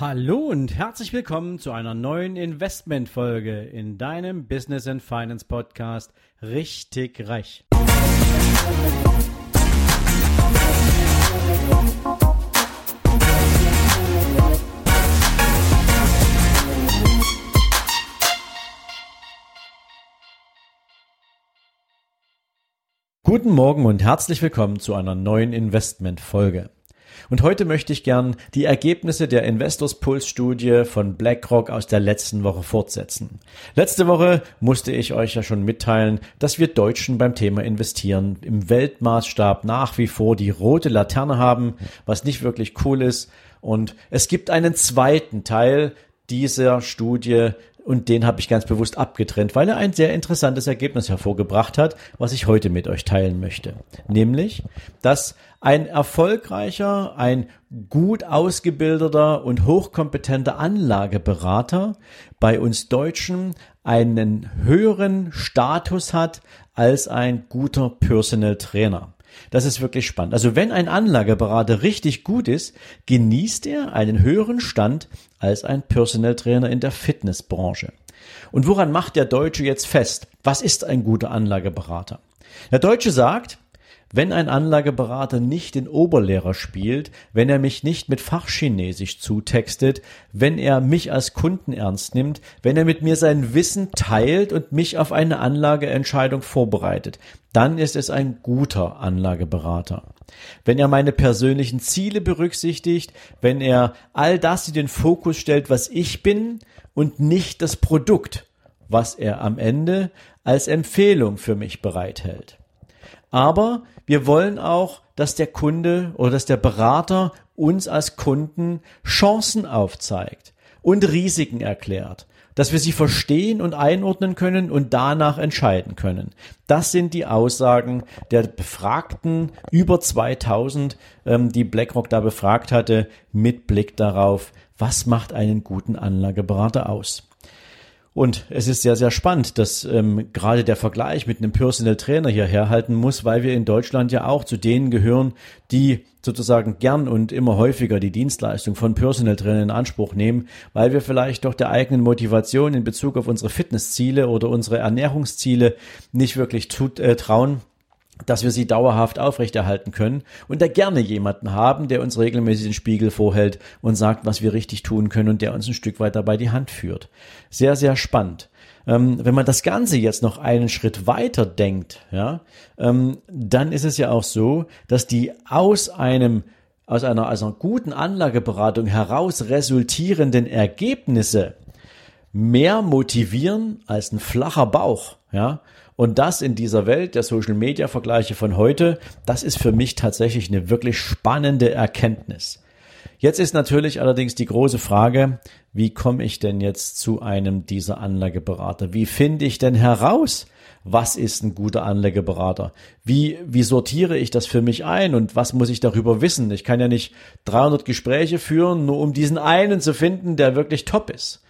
Hallo und herzlich willkommen zu einer neuen Investmentfolge in deinem Business and Finance Podcast Richtig Reich. Guten Morgen und herzlich willkommen zu einer neuen Investmentfolge. Und heute möchte ich gern die Ergebnisse der Investors Pulse Studie von BlackRock aus der letzten Woche fortsetzen. Letzte Woche musste ich euch ja schon mitteilen, dass wir Deutschen beim Thema Investieren im Weltmaßstab nach wie vor die rote Laterne haben, was nicht wirklich cool ist. Und es gibt einen zweiten Teil dieser Studie, und den habe ich ganz bewusst abgetrennt, weil er ein sehr interessantes Ergebnis hervorgebracht hat, was ich heute mit euch teilen möchte. Nämlich, dass ein erfolgreicher, ein gut ausgebildeter und hochkompetenter Anlageberater bei uns Deutschen einen höheren Status hat als ein guter Personal Trainer. Das ist wirklich spannend. Also wenn ein Anlageberater richtig gut ist, genießt er einen höheren Stand als ein Personal Trainer in der Fitnessbranche. Und woran macht der Deutsche jetzt fest? Was ist ein guter Anlageberater? Der Deutsche sagt, wenn ein Anlageberater nicht den Oberlehrer spielt, wenn er mich nicht mit Fachchinesisch zutextet, wenn er mich als Kunden ernst nimmt, wenn er mit mir sein Wissen teilt und mich auf eine Anlageentscheidung vorbereitet, dann ist es ein guter Anlageberater. Wenn er meine persönlichen Ziele berücksichtigt, wenn er all das in den Fokus stellt, was ich bin und nicht das Produkt, was er am Ende als Empfehlung für mich bereithält. Aber wir wollen auch, dass der Kunde oder dass der Berater uns als Kunden Chancen aufzeigt und Risiken erklärt, dass wir sie verstehen und einordnen können und danach entscheiden können. Das sind die Aussagen der Befragten, über 2000, ähm, die BlackRock da befragt hatte, mit Blick darauf, was macht einen guten Anlageberater aus. Und es ist sehr, sehr spannend, dass ähm, gerade der Vergleich mit einem Personal Trainer hier herhalten muss, weil wir in Deutschland ja auch zu denen gehören, die sozusagen gern und immer häufiger die Dienstleistung von Personal Trainer in Anspruch nehmen, weil wir vielleicht doch der eigenen Motivation in Bezug auf unsere Fitnessziele oder unsere Ernährungsziele nicht wirklich tut, äh, trauen dass wir sie dauerhaft aufrechterhalten können und da gerne jemanden haben, der uns regelmäßig den Spiegel vorhält und sagt, was wir richtig tun können und der uns ein Stück weit dabei die Hand führt. Sehr, sehr spannend. Ähm, wenn man das Ganze jetzt noch einen Schritt weiter denkt, ja, ähm, dann ist es ja auch so, dass die aus einem aus einer, aus einer guten Anlageberatung heraus resultierenden Ergebnisse mehr motivieren als ein flacher Bauch, ja. Und das in dieser Welt der Social Media Vergleiche von heute, das ist für mich tatsächlich eine wirklich spannende Erkenntnis. Jetzt ist natürlich allerdings die große Frage, wie komme ich denn jetzt zu einem dieser Anlageberater? Wie finde ich denn heraus, was ist ein guter Anlageberater? Wie, wie sortiere ich das für mich ein und was muss ich darüber wissen? Ich kann ja nicht 300 Gespräche führen, nur um diesen einen zu finden, der wirklich top ist.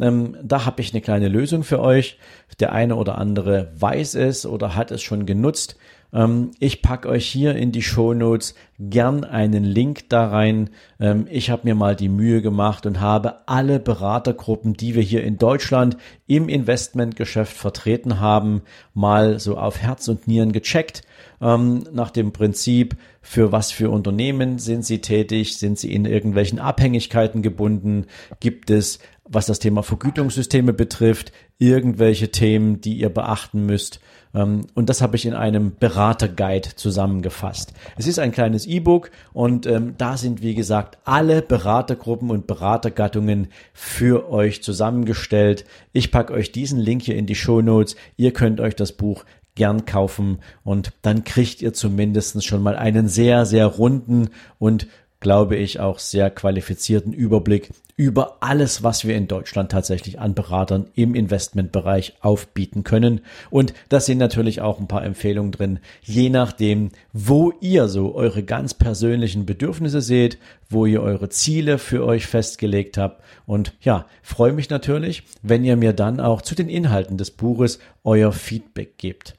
Ähm, da habe ich eine kleine Lösung für euch. Der eine oder andere weiß es oder hat es schon genutzt. Ähm, ich packe euch hier in die Show Notes gern einen Link da rein. Ähm, ich habe mir mal die Mühe gemacht und habe alle Beratergruppen, die wir hier in Deutschland im Investmentgeschäft vertreten haben, mal so auf Herz und Nieren gecheckt. Ähm, nach dem Prinzip, für was für Unternehmen sind sie tätig? Sind sie in irgendwelchen Abhängigkeiten gebunden? Gibt es was das Thema Vergütungssysteme betrifft, irgendwelche Themen, die ihr beachten müsst. Ähm, und das habe ich in einem Beraterguide zusammengefasst. Es ist ein kleines E-Book und ähm, da sind, wie gesagt, alle Beratergruppen und Beratergattungen für euch zusammengestellt. Ich packe euch diesen Link hier in die Show Notes. Ihr könnt euch das Buch gern kaufen und dann kriegt ihr zumindest schon mal einen sehr, sehr runden und glaube ich, auch sehr qualifizierten Überblick über alles, was wir in Deutschland tatsächlich an Beratern im Investmentbereich aufbieten können. Und da sind natürlich auch ein paar Empfehlungen drin, je nachdem, wo ihr so eure ganz persönlichen Bedürfnisse seht, wo ihr eure Ziele für euch festgelegt habt. Und ja, freue mich natürlich, wenn ihr mir dann auch zu den Inhalten des Buches euer Feedback gebt.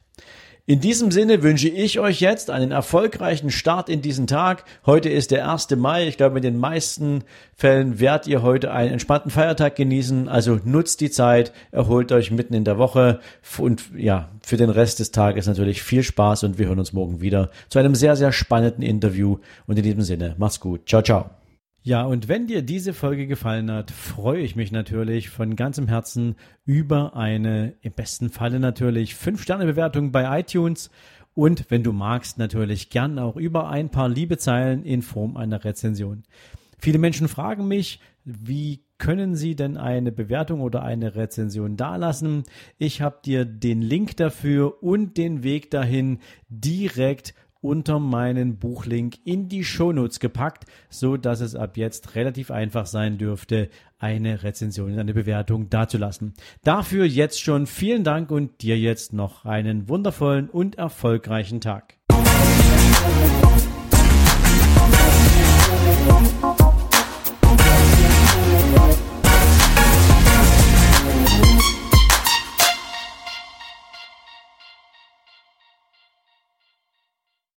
In diesem Sinne wünsche ich euch jetzt einen erfolgreichen Start in diesen Tag. Heute ist der 1. Mai. Ich glaube, in den meisten Fällen werdet ihr heute einen entspannten Feiertag genießen. Also nutzt die Zeit, erholt euch mitten in der Woche und ja, für den Rest des Tages natürlich viel Spaß und wir hören uns morgen wieder zu einem sehr, sehr spannenden Interview. Und in diesem Sinne, macht's gut. Ciao, ciao. Ja, und wenn dir diese Folge gefallen hat, freue ich mich natürlich von ganzem Herzen über eine, im besten Falle natürlich, 5-Sterne-Bewertung bei iTunes und wenn du magst, natürlich gern auch über ein paar liebe Zeilen in Form einer Rezension. Viele Menschen fragen mich, wie können Sie denn eine Bewertung oder eine Rezension dalassen? Ich habe dir den Link dafür und den Weg dahin direkt unter meinen Buchlink in die Shownotes gepackt, so dass es ab jetzt relativ einfach sein dürfte, eine Rezension, eine Bewertung dazulassen. Dafür jetzt schon vielen Dank und dir jetzt noch einen wundervollen und erfolgreichen Tag.